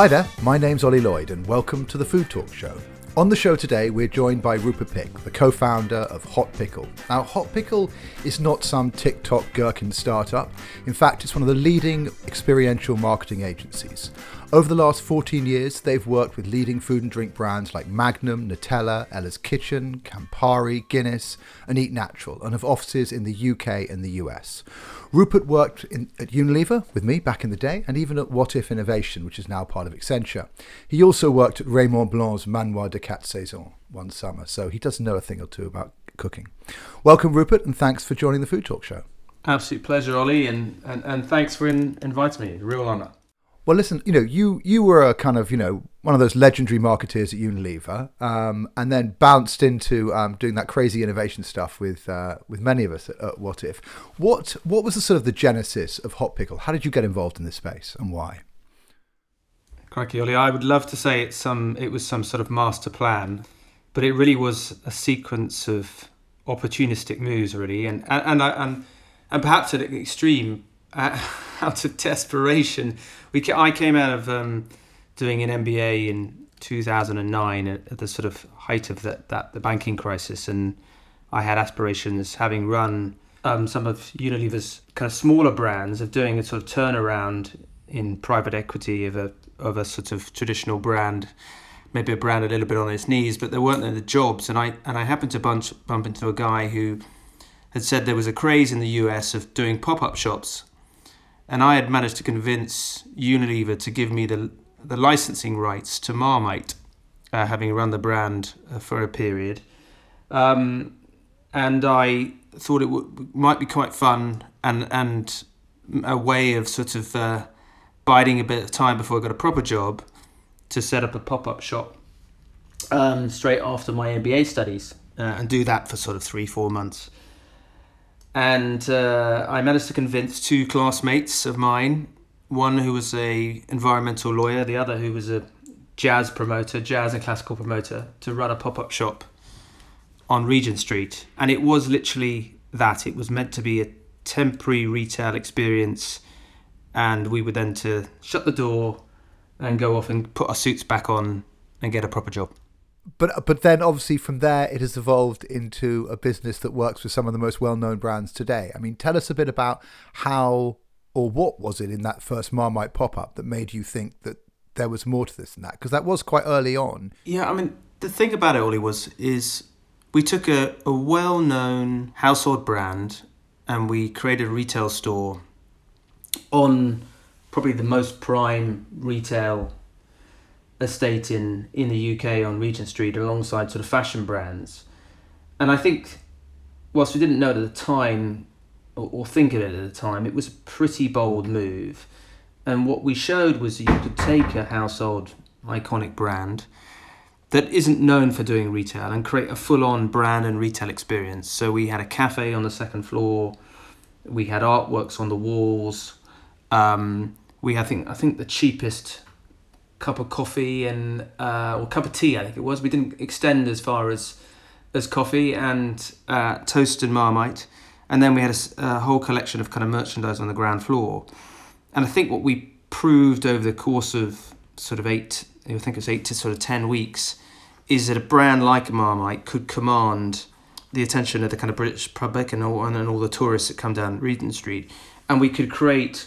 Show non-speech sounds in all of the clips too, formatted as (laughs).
Hi there, my name's Ollie Lloyd, and welcome to the Food Talk Show. On the show today, we're joined by Rupert Pick, the co founder of Hot Pickle. Now, Hot Pickle is not some TikTok gherkin startup. In fact, it's one of the leading experiential marketing agencies. Over the last 14 years, they've worked with leading food and drink brands like Magnum, Nutella, Ella's Kitchen, Campari, Guinness, and Eat Natural, and have offices in the UK and the US. Rupert worked in, at Unilever with me back in the day, and even at What If Innovation, which is now part of Accenture. He also worked at Raymond Blanc's Manoir de Quatre Saisons one summer, so he does know a thing or two about cooking. Welcome, Rupert, and thanks for joining the Food Talk Show. Absolute pleasure, Ollie, and, and, and thanks for in, inviting me. Real honour. Well, listen, you know, you you were a kind of you know one of those legendary marketeers at Unilever, um, and then bounced into um, doing that crazy innovation stuff with uh, with many of us at, at, What If. What what was the sort of the genesis of Hot Pickle? How did you get involved in this space, and why? Crikey, Ollie, I would love to say it's some it was some sort of master plan, but it really was a sequence of opportunistic moves, really, and and and, and, and perhaps at an extreme (laughs) out of desperation. We I came out of um, doing an MBA in 2009 at, the sort of height of that, that the banking crisis, and I had aspirations, having run um, some of Unilever's kind of smaller brands, of doing a sort of turnaround in private equity of a of a sort of traditional brand, maybe a brand a little bit on its knees, but there weren't the jobs, and I and I happened to bunch, bump into a guy who had said there was a craze in the US of doing pop up shops and I had managed to convince Unilever to give me the the licensing rights to Marmite, uh, having run the brand uh, for a period, um, and I thought it w- might be quite fun and and a way of sort of uh, biding a bit of time before I got a proper job to set up a pop up shop um, straight after my MBA studies uh, and do that for sort of three four months and uh, I managed to convince two classmates of mine, one who was a environmental lawyer, the other who was a jazz promoter, jazz and classical promoter, to run a pop up shop on Regent Street. And it was literally that. It was meant to be a temporary retail experience, and we were then to shut the door and go off and put our suits back on and get a proper job but but then obviously from there it has evolved into a business that works with some of the most well-known brands today. I mean, tell us a bit about how or what was it in that first Marmite pop-up that made you think that there was more to this than that? Because that was quite early on. Yeah, I mean, the thing about it, Ollie, was is we took a, a well-known household brand and we created a retail store on probably the most prime retail estate in in the UK on Regent Street alongside sort of fashion brands. And I think, whilst we didn't know it at the time, or, or think of it at the time, it was a pretty bold move. And what we showed was you could take a household iconic brand that isn't known for doing retail and create a full-on brand and retail experience. So we had a cafe on the second floor, we had artworks on the walls. Um, we I think I think the cheapest cup of coffee and uh, or cup of tea. I think it was. We didn't extend as far as as coffee and uh, toast and marmite, and then we had a, a, whole collection of kind of merchandise on the ground floor. And I think what we proved over the course of sort of eight, I think it was eight to sort of ten weeks, is that a brand like Marmite could command the attention of the kind of British public and all and all the tourists that come down Regent Street, and we could create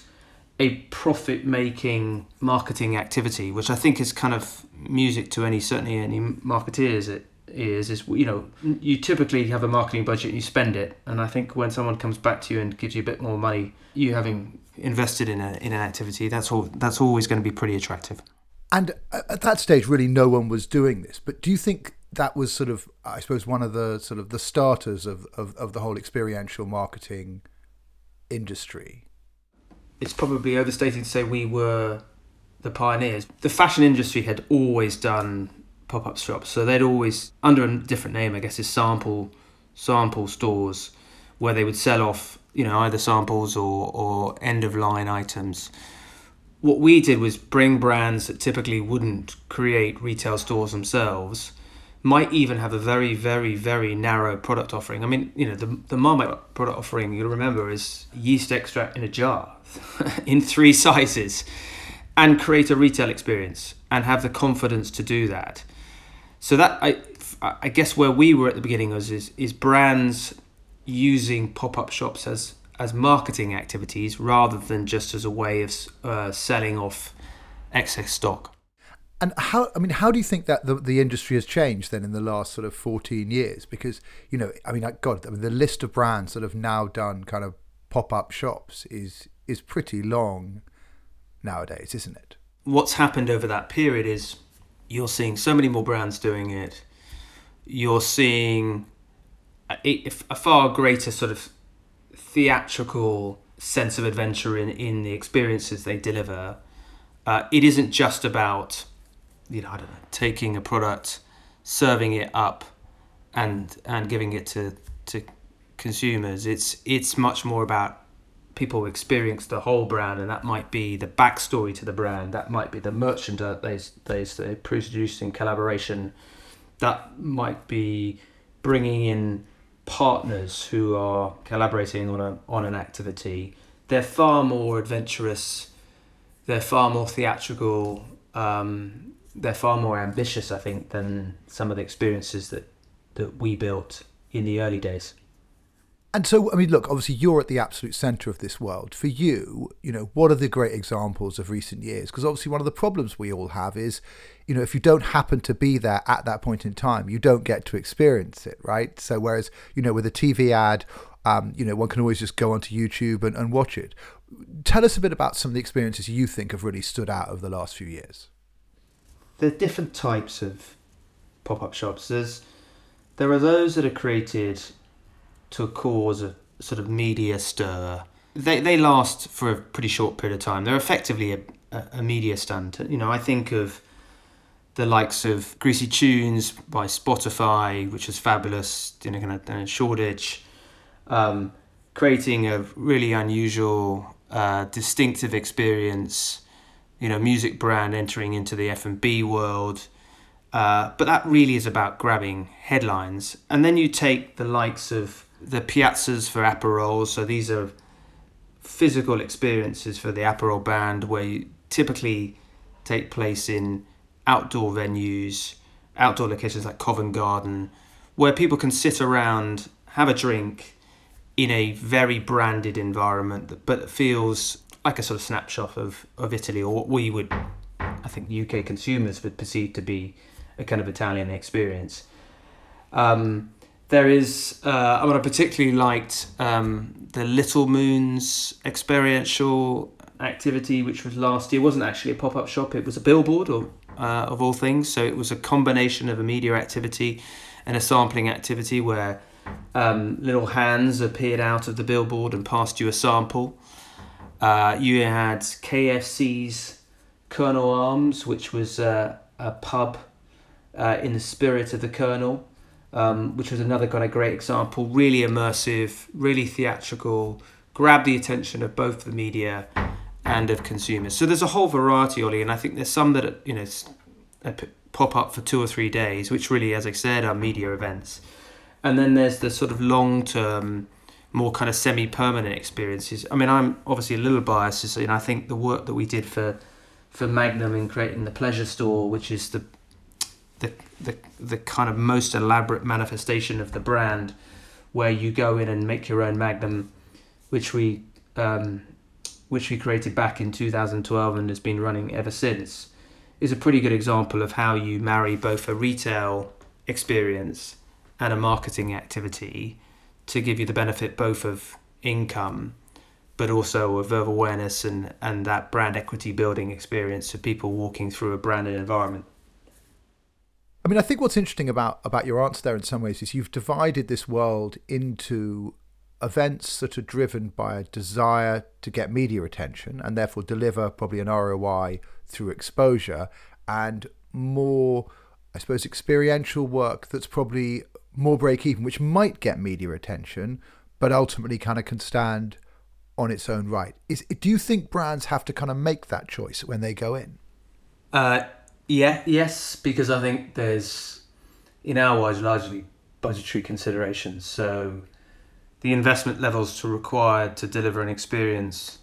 a profit making marketing activity, which I think is kind of music to any certainly any marketeers it is is you know you typically have a marketing budget and you spend it. And I think when someone comes back to you and gives you a bit more money you having invested in a in an activity that's all that's always going to be pretty attractive. And at that stage really no one was doing this. But do you think that was sort of I suppose one of the sort of the starters of of, of the whole experiential marketing industry it's probably overstating to say we were the pioneers. The fashion industry had always done pop up shops, so they'd always, under a different name, I guess, is sample sample stores, where they would sell off, you know, either samples or, or end of line items. What we did was bring brands that typically wouldn't create retail stores themselves, might even have a very, very, very narrow product offering. I mean, you know, the, the Marmite product offering, you'll remember, is yeast extract in a jar (laughs) in three sizes and create a retail experience and have the confidence to do that. So that I, I guess where we were at the beginning was is, is brands using pop up shops as as marketing activities rather than just as a way of uh, selling off excess stock. And how I mean, how do you think that the, the industry has changed then in the last sort of fourteen years? Because you know, I mean, God, I mean, the list of brands that have now done kind of pop up shops is is pretty long nowadays, isn't it? What's happened over that period is you're seeing so many more brands doing it. You're seeing a, a far greater sort of theatrical sense of adventure in, in the experiences they deliver. Uh, it isn't just about, you know, I don't know, taking a product, serving it up, and and giving it to to consumers. It's it's much more about people experience the whole brand, and that might be the backstory to the brand, that might be the merchandise they, they produce in collaboration, that might be bringing in partners who are collaborating on a on an activity. They're far more adventurous. They're far more theatrical. Um, they're far more ambitious, I think, than some of the experiences that that we built in the early days. And so, I mean, look, obviously, you're at the absolute centre of this world. For you, you know, what are the great examples of recent years? Because obviously, one of the problems we all have is, you know, if you don't happen to be there at that point in time, you don't get to experience it, right? So, whereas, you know, with a TV ad, um, you know, one can always just go onto YouTube and, and watch it. Tell us a bit about some of the experiences you think have really stood out over the last few years. There are different types of pop up shops. There's, there are those that are created to cause a sort of media stir. They, they last for a pretty short period of time. They're effectively a, a, a media stunt. You know, I think of the likes of Greasy Tunes by Spotify, which was fabulous, you know, kind of uh, Shoreditch, um, creating a really unusual, uh, distinctive experience, you know, music brand entering into the F&B world. Uh, but that really is about grabbing headlines. And then you take the likes of the piazzas for Aperol. So these are physical experiences for the Aperol band where you typically take place in outdoor venues, outdoor locations like Covent Garden, where people can sit around, have a drink in a very branded environment, but feels like a sort of snapshot of, of Italy, or what we would, I think, UK consumers would perceive to be a kind of Italian experience. Um, there is, uh, I mean, I particularly liked um, the Little Moons experiential activity, which was last year. It wasn't actually a pop up shop, it was a billboard or, uh, of all things. So it was a combination of a media activity and a sampling activity where um, little hands appeared out of the billboard and passed you a sample. Uh, you had KFC's Colonel Arms, which was uh, a pub uh, in the spirit of the Colonel um, which was another kind of great example. Really immersive, really theatrical, grabbed the attention of both the media and of consumers. So there's a whole variety, Ollie, and I think there's some that you know pop up for two or three days, which really, as I said, are media events. And then there's the sort of long term, more kind of semi permanent experiences. I mean, I'm obviously a little biased, and I think the work that we did for for Magnum in creating the pleasure store, which is the the, the the kind of most elaborate manifestation of the brand, where you go in and make your own Magnum, which we um, which we created back in 2012 and has been running ever since, is a pretty good example of how you marry both a retail experience and a marketing activity to give you the benefit both of income but also of awareness and, and that brand equity building experience of people walking through a branded environment. I mean, I think what's interesting about about your answer there in some ways is you've divided this world into events that are driven by a desire to get media attention and therefore deliver probably an ROI through exposure and more, I suppose, experiential work that's probably more break even, which might get media attention, but ultimately kind of can stand on its own right. Is do you think brands have to kind of make that choice when they go in? Uh, yeah, yes, because I think there's in our eyes largely budgetary considerations. So the investment levels to required to deliver an experience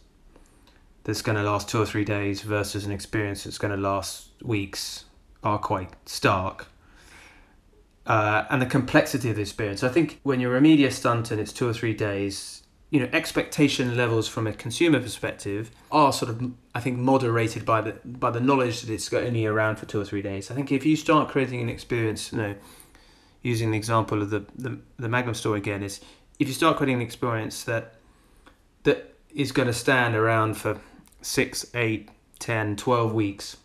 that's going to last two or three days versus an experience that's going to last weeks are quite stark. Uh, and the complexity of the experience. I think when you're a media stunt and it's two or three days, you know, expectation levels from a consumer perspective are sort of, I think, moderated by the by the knowledge that it's only around for two or three days. I think if you start creating an experience, you know, using the example of the, the, the Magnum store again, is if you start creating an experience that that is going to stand around for six, eight, 10, 12 weeks,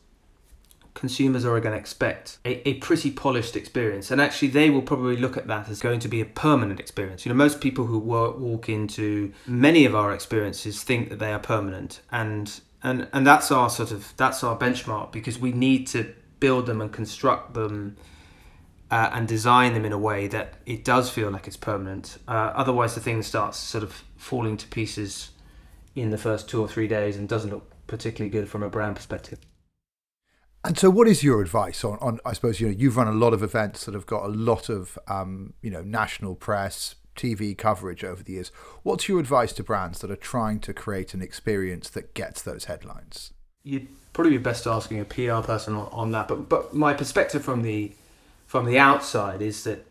consumers are going to expect a, a pretty polished experience. And actually, they will probably look at that as going to be a permanent experience. You know, most people who walk, walk into many of our experiences think that they are permanent. And, and, and that's our sort of, that's our benchmark because we need to build them and construct them uh, and design them in a way that it does feel like it's permanent. Uh, otherwise, the thing starts sort of falling to pieces in the first two or three days and doesn't look particularly good from a brand perspective. And so, what is your advice on, on? I suppose you know you've run a lot of events that have got a lot of um, you know national press, TV coverage over the years. What's your advice to brands that are trying to create an experience that gets those headlines? You'd probably be best asking a PR person on, on that. But but my perspective from the from the outside is that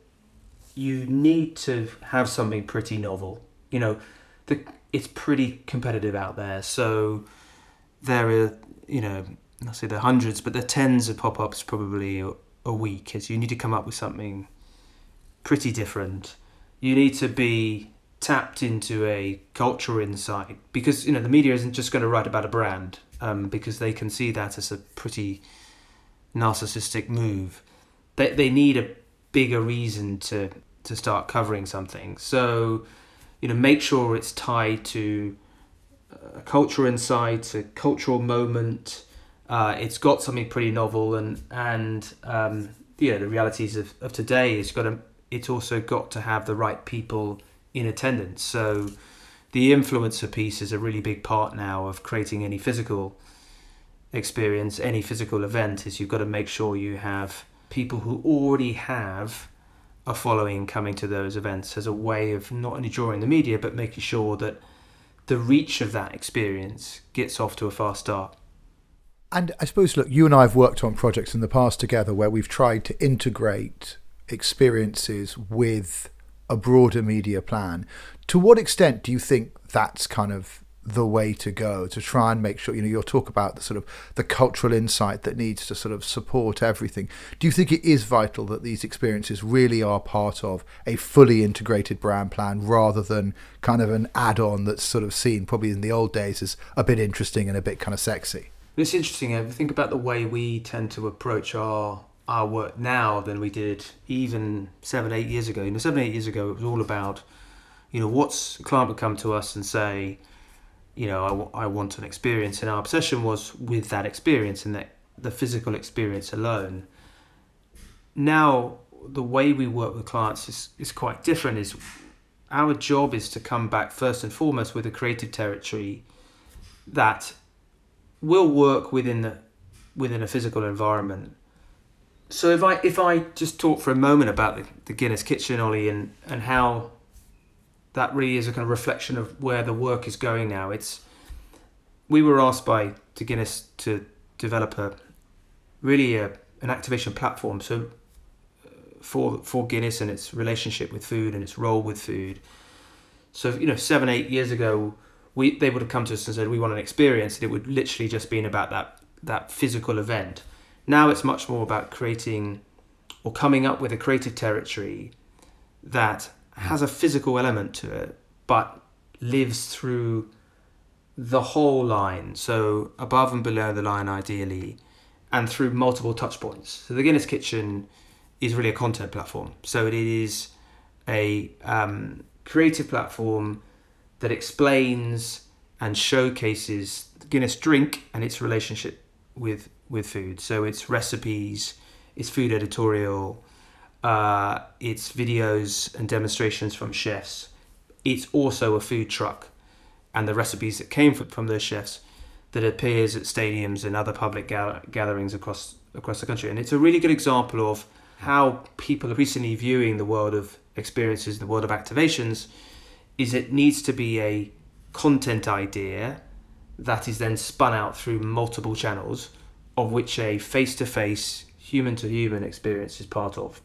you need to have something pretty novel. You know, the it's pretty competitive out there. So there are, you know, I say are hundreds, but there are tens of pop ups probably a, week. As you need to come up with something pretty different. You need to be tapped into a cultural insight because you know the media isn't just going to write about a brand um, because they can see that as a pretty narcissistic move. They they need a bigger reason to to start covering something. So you know, make sure it's tied to a cultural insight, a cultural moment. Uh, it's got something pretty novel, and and um, know the realities of, of today. It's got to. It's also got to have the right people in attendance. So the influencer piece is a really big part now of creating any physical experience, any physical event. Is you've got to make sure you have people who already have a following coming to those events as a way of not only drawing the media but making sure that the reach of that experience gets off to a fast start. And I suppose, look, you and I have worked on projects in the past together where we've tried to integrate experiences with a broader media plan. To what extent do you think that's kind of the way to go to try and make sure you know you'll talk about the sort of the cultural insight that needs to sort of support everything do you think it is vital that these experiences really are part of a fully integrated brand plan rather than kind of an add-on that's sort of seen probably in the old days as a bit interesting and a bit kind of sexy it's interesting if you think about the way we tend to approach our our work now than we did even seven eight years ago you know seven eight years ago it was all about you know what's a client would come to us and say you know, I, w- I want an experience, and our obsession was with that experience and that the physical experience alone. Now, the way we work with clients is, is quite different. Is our job is to come back first and foremost with a creative territory that will work within the within a physical environment. So if I if I just talk for a moment about the, the Guinness Kitchen, Ollie, and and how that really is a kind of reflection of where the work is going now. It's we were asked by to Guinness to develop a really a, an activation platform. So uh, for for Guinness and its relationship with food and its role with food. So you know, seven eight years ago, we they would have come to us and said we want an experience, and it would literally just been about that that physical event. Now it's much more about creating or coming up with a creative territory that has a physical element to it, but lives through the whole line. So above and below the line, ideally, and through multiple touch points. So the Guinness Kitchen is really a content platform. So it is a um, creative platform that explains and showcases Guinness drink and its relationship with with food. So it's recipes, it's food editorial, uh, it's videos and demonstrations from chefs, it's also a food truck, and the recipes that came from, from those chefs that appears at stadiums and other public gather- gatherings across across the country. And it's a really good example of how people are recently viewing the world of experiences, the world of activations, is it needs to be a content idea that is then spun out through multiple channels, of which a face to face, human to human experience is part of.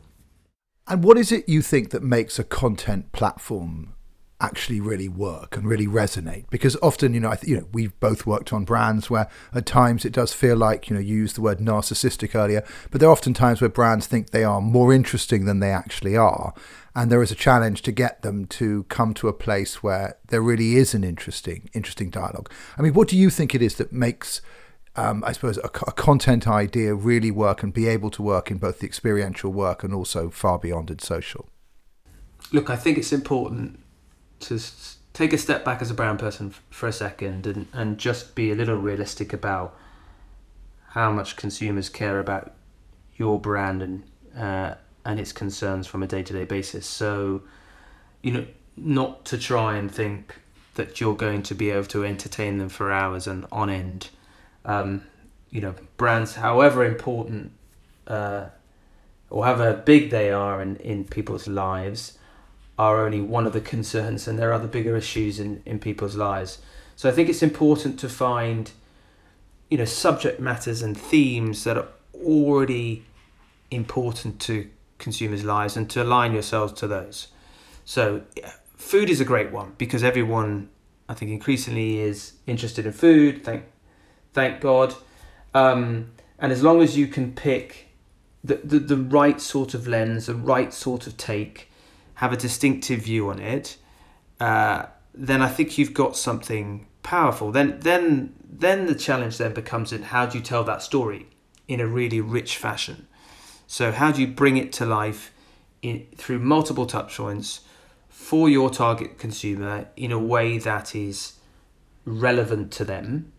And what is it you think that makes a content platform actually really work and really resonate because often you know I th- you know we've both worked on brands where at times it does feel like you know you used the word narcissistic earlier but there are often times where brands think they are more interesting than they actually are and there is a challenge to get them to come to a place where there really is an interesting interesting dialogue. I mean what do you think it is that makes um, I suppose a, a content idea really work and be able to work in both the experiential work and also far beyond in social? Look i think it's important to take a step back as a brown person for a second and, and just be a little realistic about how much consumers care about your brand and uh, and its concerns from a day to day basis. So, you know, not to try and think that you're going to be able to entertain them for hours and on end. Um, you know, brands, however important uh, or however big they are in, in people's lives, are only one of the concerns, and there are other bigger issues in, in people's lives. So I think it's important to find, you know, subject matters and themes that are already important to consumers' lives, and to align yourselves to those. So, food is a great one because everyone, I think, increasingly is interested in food. Thank, thank God. Um, and as long as you can pick the, the, the right sort of lens, the right sort of take, have a distinctive view on it, uh, then I think you've got something powerful. Then, then, then the challenge then becomes in how do you tell that story in a really rich fashion. So how do you bring it to life in, through multiple touch points for your target consumer in a way that is relevant to them,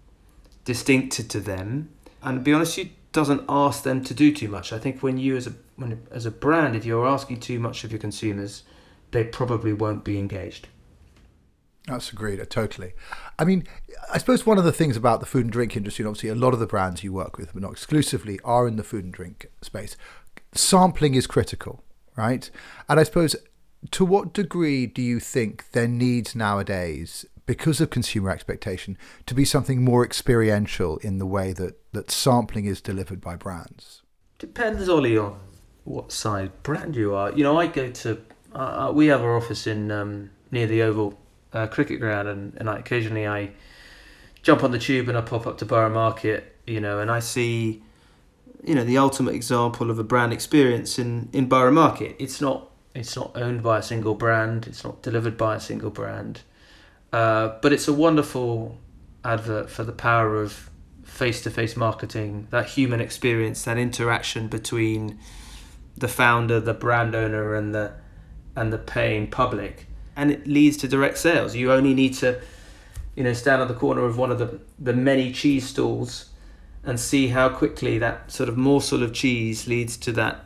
distinctive to them, and to be honest, you doesn't ask them to do too much. I think when you as a when, as a brand, if you're asking too much of your consumers, they probably won't be engaged. That's agreed, totally. I mean, I suppose one of the things about the food and drink industry, and obviously a lot of the brands you work with, but not exclusively, are in the food and drink space. Sampling is critical, right? And I suppose to what degree do you think there needs nowadays, because of consumer expectation, to be something more experiential in the way that, that sampling is delivered by brands? Depends, Ollie, on what size brand you are. You know, I go to uh, uh, we have our office in um, near the Oval uh, cricket ground, and, and I, occasionally I jump on the tube and I pop up to Borough Market, you know, and I see, you know, the ultimate example of a brand experience in, in Borough Market. It's not it's not owned by a single brand. It's not delivered by a single brand, uh, but it's a wonderful advert for the power of face-to-face marketing, that human experience, that interaction between the founder, the brand owner, and the and the paying public, and it leads to direct sales. You only need to, you know, stand on the corner of one of the the many cheese stalls, and see how quickly that sort of morsel of cheese leads to that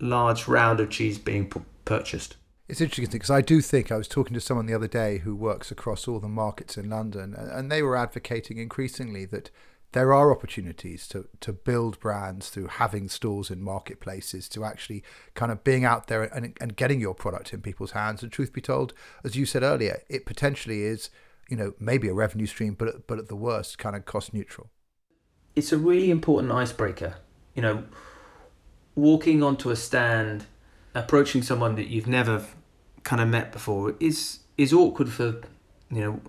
large round of cheese being p- purchased. It's interesting because I do think I was talking to someone the other day who works across all the markets in London, and they were advocating increasingly that there are opportunities to, to build brands through having stores in marketplaces, to actually kind of being out there and, and getting your product in people's hands. And truth be told, as you said earlier, it potentially is, you know, maybe a revenue stream, but but at the worst, kind of cost neutral. It's a really important icebreaker. You know, walking onto a stand, approaching someone that you've never kind of met before is is awkward for you know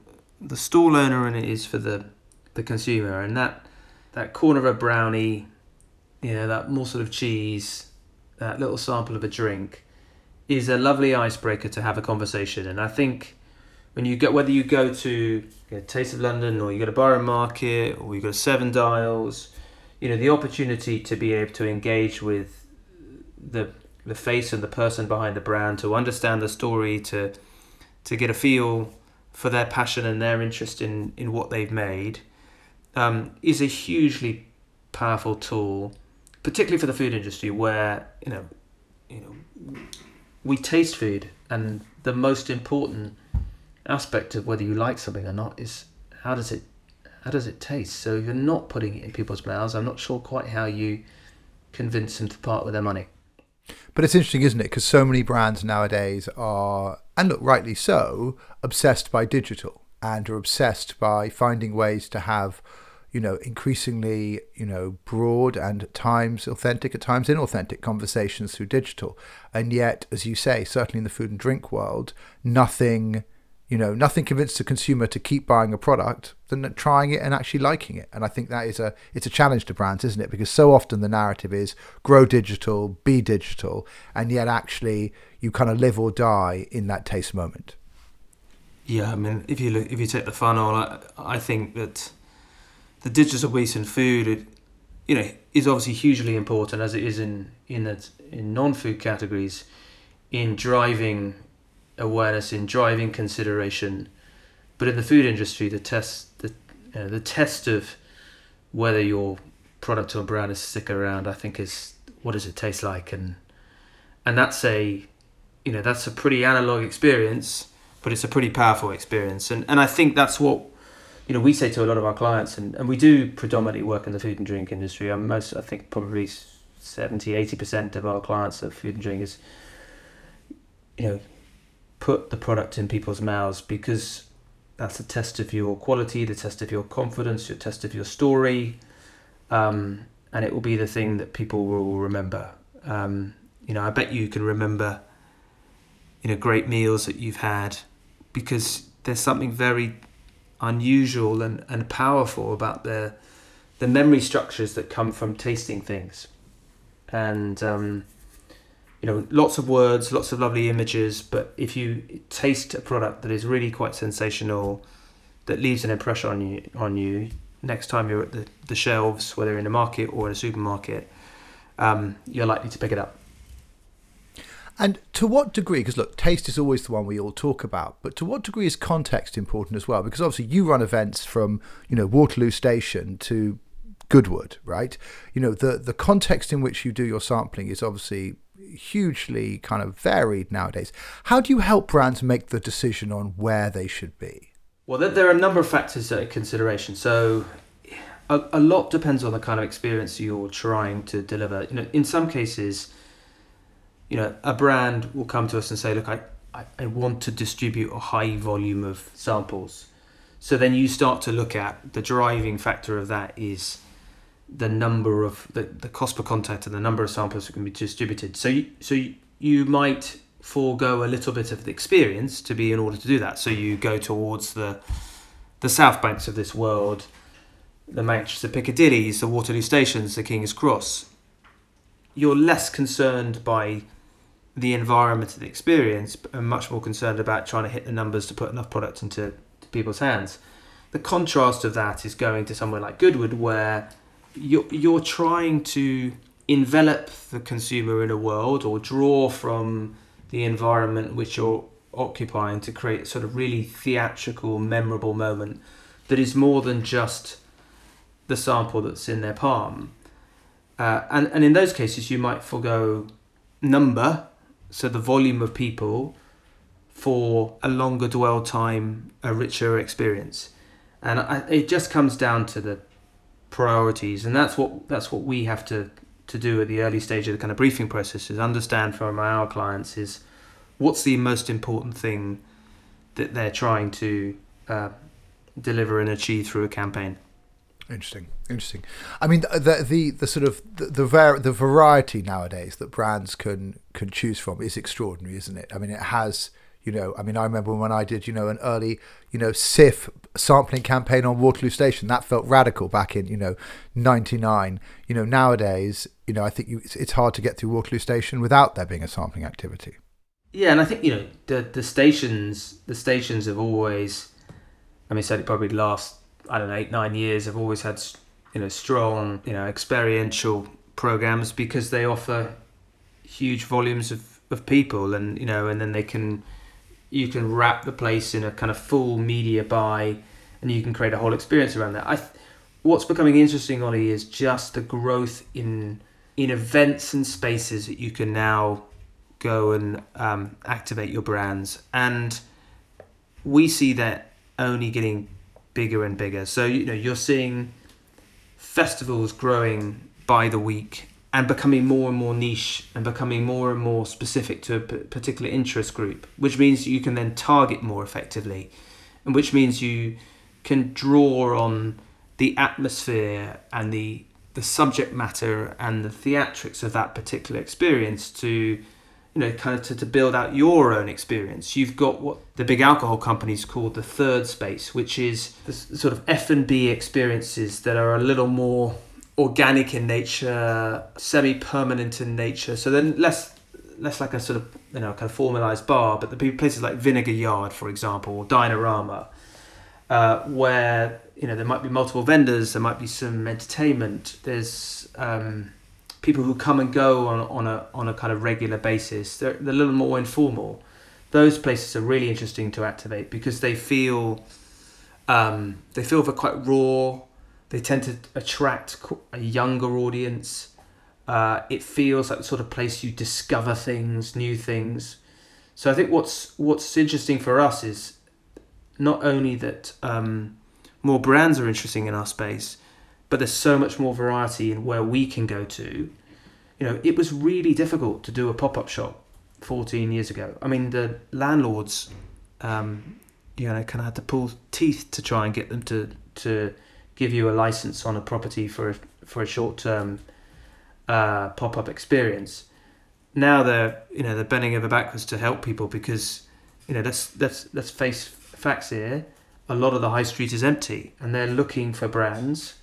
the stall owner and it is for the the consumer, and that that corner of a brownie, you know, that morsel of cheese, that little sample of a drink, is a lovely icebreaker to have a conversation. And I think when you get whether you go to you know, Taste of London or you go to Borough Market or you go to Seven Dials, you know, the opportunity to be able to engage with the the face and the person behind the brand, to understand the story, to to get a feel for their passion and their interest in, in what they've made um, is a hugely powerful tool, particularly for the food industry, where you know, you know, we taste food, and the most important aspect of whether you like something or not is how does it how does it taste? So you're not putting it in people's mouths, I'm not sure quite how you convince them to part with their money. But it's interesting, isn't it? Because so many brands nowadays are, and look, rightly so, obsessed by digital and are obsessed by finding ways to have, you know, increasingly, you know, broad and at times authentic, at times inauthentic conversations through digital. And yet, as you say, certainly in the food and drink world, nothing you know, nothing convinces a consumer to keep buying a product than trying it and actually liking it. And I think that is a it's a challenge to brands, isn't it? Because so often the narrative is grow digital, be digital, and yet actually you kind of live or die in that taste moment. Yeah, I mean, if you look, if you take the funnel, I, I think that the digital piece in food, it, you know, is obviously hugely important as it is in in the, in non-food categories, in driving awareness in driving consideration. But in the food industry, the test the you know, the test of whether your product or brand is stick around, I think, is what does it taste like, and and that's a you know that's a pretty analog experience, but it's a pretty powerful experience, and and I think that's what you know we say to a lot of our clients, and, and we do predominantly work in the food and drink industry. I'm most I think probably 70 80 percent of our clients of food and drink is you know put the product in people's mouths because that's a test of your quality, the test of your confidence, your test of your story, um, and it will be the thing that people will remember. Um, you know, I bet you can remember, you know, great meals that you've had because there's something very unusual and, and powerful about the the memory structures that come from tasting things, and um, you know, lots of words, lots of lovely images, but if you taste a product that is really quite sensational, that leaves an impression on you, on you next time you're at the, the shelves, whether in a market or in a supermarket, um, you're likely to pick it up. And to what degree, because look, taste is always the one we all talk about, but to what degree is context important as well? Because obviously you run events from, you know, Waterloo Station to Goodwood, right? You know, the, the context in which you do your sampling is obviously hugely kind of varied nowadays. How do you help brands make the decision on where they should be? Well, there are a number of factors at consideration. So, a, a lot depends on the kind of experience you're trying to deliver. You know, in some cases, you know, a brand will come to us and say, "Look, I, I, I want to distribute a high volume of samples." So then you start to look at the driving factor of that is the number of the, the cost per contact and the number of samples that can be distributed. So you, so you, you might forego a little bit of the experience to be in order to do that. So you go towards the the South Banks of this world, the Manchester Piccadillys, the Waterloo stations, the King's Cross. You're less concerned by the environment of the experience, and much more concerned about trying to hit the numbers to put enough product into people's hands. The contrast of that is going to somewhere like Goodwood, where you're, you're trying to envelop the consumer in a world or draw from the environment which you're occupying to create sort of really theatrical, memorable moment that is more than just the sample that's in their palm. Uh, and, and in those cases, you might forego number, so the volume of people, for a longer dwell time, a richer experience. And I, it just comes down to the priorities, and that's what that's what we have to to do at the early stage of the kind of briefing process is understand from our clients is what's the most important thing that they're trying to uh, deliver and achieve through a campaign. Interesting, interesting. I mean, the the, the sort of the the, the variety nowadays that brands can can choose from is extraordinary, isn't it? I mean, it has you know, I mean, I remember when I did, you know, an early, you know, Cif sampling campaign on Waterloo Station. That felt radical back in, you know, '99. You know, nowadays, you know, I think you, it's, it's hard to get through Waterloo Station without there being a sampling activity. Yeah, and I think you know the the stations the stations have always, I mean, said it probably last I don't know eight nine years have always had you know strong you know experiential programs because they offer huge volumes of, of people and you know and then they can you can wrap the place in a kind of full media buy and you can create a whole experience around that. I th- what's becoming interesting, Ollie, is just the growth in in events and spaces that you can now go and um, activate your brands. And we see that only getting bigger and bigger. So you know you're seeing festivals growing by the week and becoming more and more niche and becoming more and more specific to a particular interest group, which means you can then target more effectively, and which means you can draw on the atmosphere and the the subject matter and the theatrics of that particular experience to you know kind of to, to build out your own experience you've got what the big alcohol companies call the third space which is the sort of f&b experiences that are a little more organic in nature semi-permanent in nature so then less less like a sort of you know kind of formalized bar but the places like vinegar yard for example or dinerama uh, where you know there might be multiple vendors, there might be some entertainment. There's um, people who come and go on, on a on a kind of regular basis. They're, they're a little more informal. Those places are really interesting to activate because they feel um, they feel they're quite raw. They tend to attract a younger audience. Uh, it feels like the sort of place you discover things, new things. So I think what's what's interesting for us is not only that um, more brands are interesting in our space, but there's so much more variety in where we can go to. You know, it was really difficult to do a pop up shop 14 years ago. I mean, the landlords, um, you know, kind of had to pull teeth to try and get them to to give you a license on a property for a, for a short term uh, pop up experience. Now they're you know they're bending over backwards to help people because you know let's let's let's face facts here a lot of the high street is empty and they're looking for brands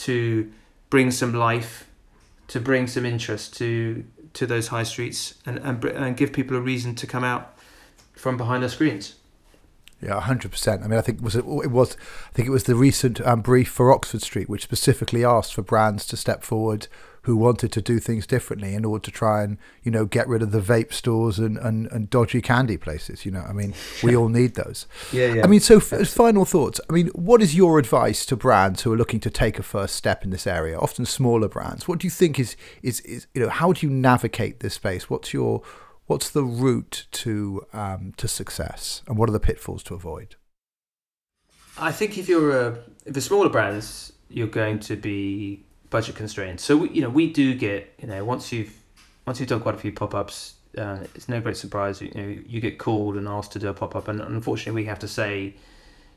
to bring some life to bring some interest to to those high streets and, and, and give people a reason to come out from behind their screens yeah, hundred percent. I mean, I think it was it was I think it was the recent um, brief for Oxford Street, which specifically asked for brands to step forward who wanted to do things differently in order to try and you know get rid of the vape stores and, and, and dodgy candy places. You know, I mean, we all need those. yeah, yeah. I mean, so f- final thoughts. I mean, what is your advice to brands who are looking to take a first step in this area? Often smaller brands. What do you think is is is you know how do you navigate this space? What's your what's the route to um, to success, and what are the pitfalls to avoid? I think if you're a if a smaller brands, you're going to be budget constrained. So we, you know we do get you know once you've once you've done quite a few pop ups, uh, it's no great surprise you know you get called and asked to do a pop up, and unfortunately we have to say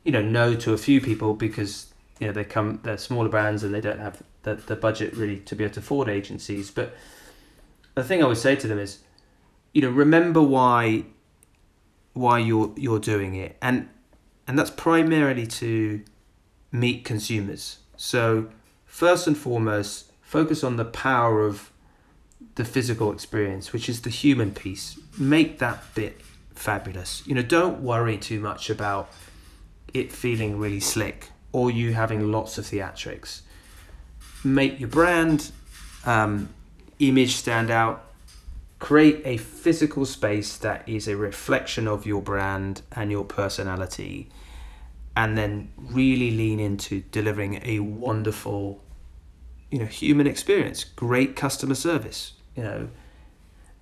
you know no to a few people because you know they come they're smaller brands and they don't have the, the budget really to be able to afford agencies. But the thing I would say to them is you know remember why why you're you're doing it and and that's primarily to meet consumers so first and foremost focus on the power of the physical experience which is the human piece. Make that bit fabulous. You know don't worry too much about it feeling really slick or you having lots of theatrics. Make your brand um, image stand out. Create a physical space that is a reflection of your brand and your personality. And then really lean into delivering a wonderful you know human experience great customer service you know.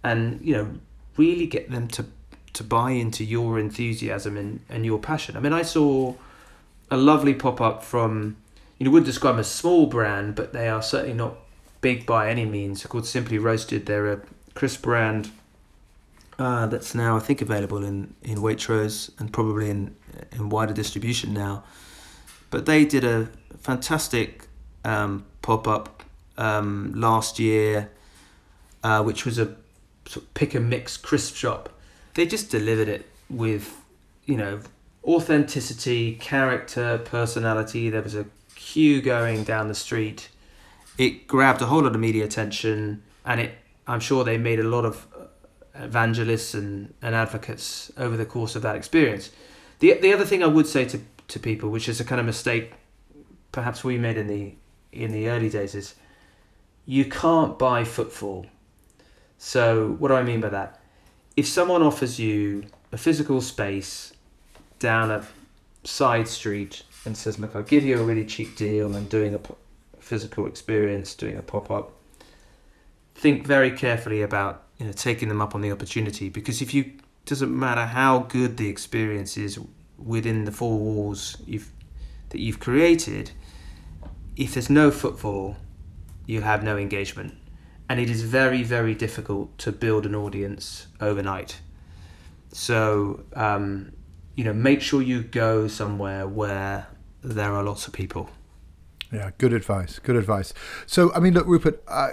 And you know really get them to to buy into your enthusiasm and, and your passion. I mean i saw a lovely pop-up from you know would describe them a small brand but they are certainly not big by any means. Called simply roasted. They're a crisp brand uh, that's now I think available in in Waitrose and probably in in wider distribution now. But they did a fantastic um, pop up um, last year, uh, which was a sort of pick and mix crisp shop. They just delivered it with you know authenticity, character, personality. There was a queue going down the street. It grabbed a whole lot of media attention, and it I'm sure they made a lot of uh, evangelists and, and advocates over the course of that experience. The, the other thing I would say to, to people, which is a kind of mistake perhaps we made in the in the early days, is you can't buy footfall. So what do I mean by that? If someone offers you a physical space down a side street and says, "Look, I'll give you a really cheap deal and doing a physical experience, doing a pop up," think very carefully about you know taking them up on the opportunity because if you doesn't matter how good the experience is within the four walls you've that you've created, if there's no footfall, you have no engagement. And it is very, very difficult to build an audience overnight. So, um, you know, make sure you go somewhere where there are lots of people. Yeah, good advice. Good advice. So, I mean, look, Rupert, uh,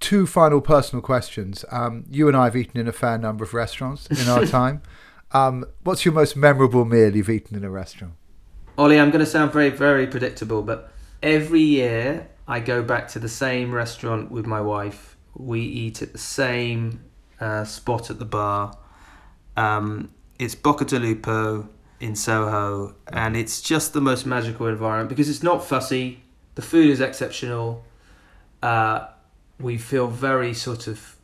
two final personal questions. Um, you and I have eaten in a fair number of restaurants in our (laughs) time. Um, what's your most memorable meal you've eaten in a restaurant? Ollie, I'm going to sound very, very predictable, but every year I go back to the same restaurant with my wife. We eat at the same uh, spot at the bar. Um, it's Bocca di Lupo in Soho, and it's just the most magical environment because it's not fussy. The food is exceptional. Uh, we feel very sort of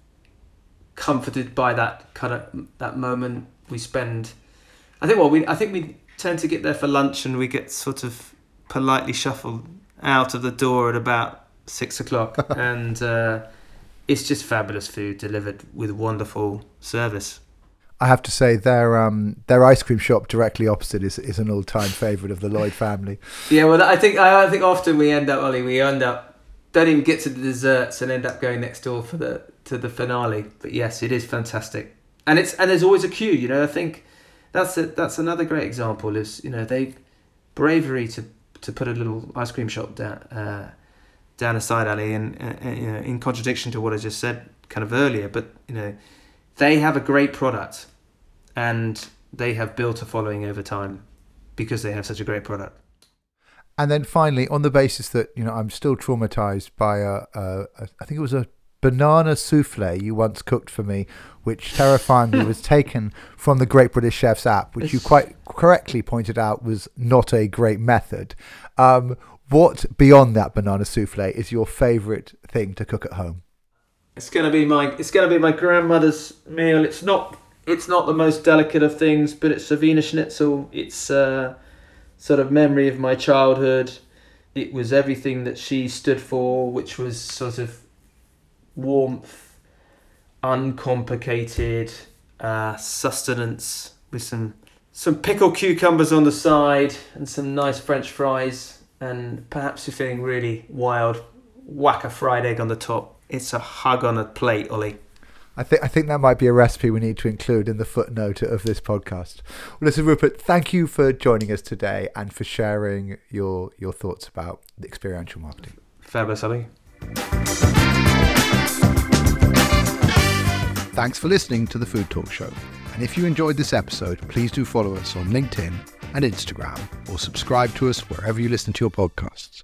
comforted by that kind of that moment. We spend. I think. Well, we. I think we tend to get there for lunch, and we get sort of politely shuffled out of the door at about six o'clock, (laughs) and uh, it's just fabulous food delivered with wonderful service. I have to say their um, their ice cream shop directly opposite is, is an all time favourite of the Lloyd family. (laughs) Yeah, well, I think I think often we end up, Ollie, we end up don't even get to the desserts and end up going next door for the to the finale. But yes, it is fantastic, and it's and there's always a queue. You know, I think that's a, that's another great example. Is you know they bravery to to put a little ice cream shop down uh, down a side alley, and uh, uh, you know, in contradiction to what I just said kind of earlier, but you know they have a great product and they have built a following over time because they have such a great product. And then finally, on the basis that you know I'm still traumatized by a, a, a I think it was a banana souffle you once cooked for me, which terrifyingly was taken from the Great British Chef's app, which you quite correctly pointed out was not a great method. Um, what beyond that banana souffle is your favourite thing to cook at home? It's gonna be my it's gonna be my grandmother's meal. It's not it's not the most delicate of things, but it's a Wiener Schnitzel. It's a sort of memory of my childhood. It was everything that she stood for, which was sort of warmth, uncomplicated uh, sustenance with some some pickled cucumbers on the side and some nice French fries, and perhaps you're feeling really wild, whack a fried egg on the top it's a hug on a plate, Ollie. I think I think that might be a recipe we need to include in the footnote of this podcast. Well, listen, Rupert, thank you for joining us today and for sharing your your thoughts about experiential marketing. Fabulous, Ollie. Thanks for listening to the Food Talk Show. And if you enjoyed this episode, please do follow us on LinkedIn and Instagram or subscribe to us wherever you listen to your podcasts.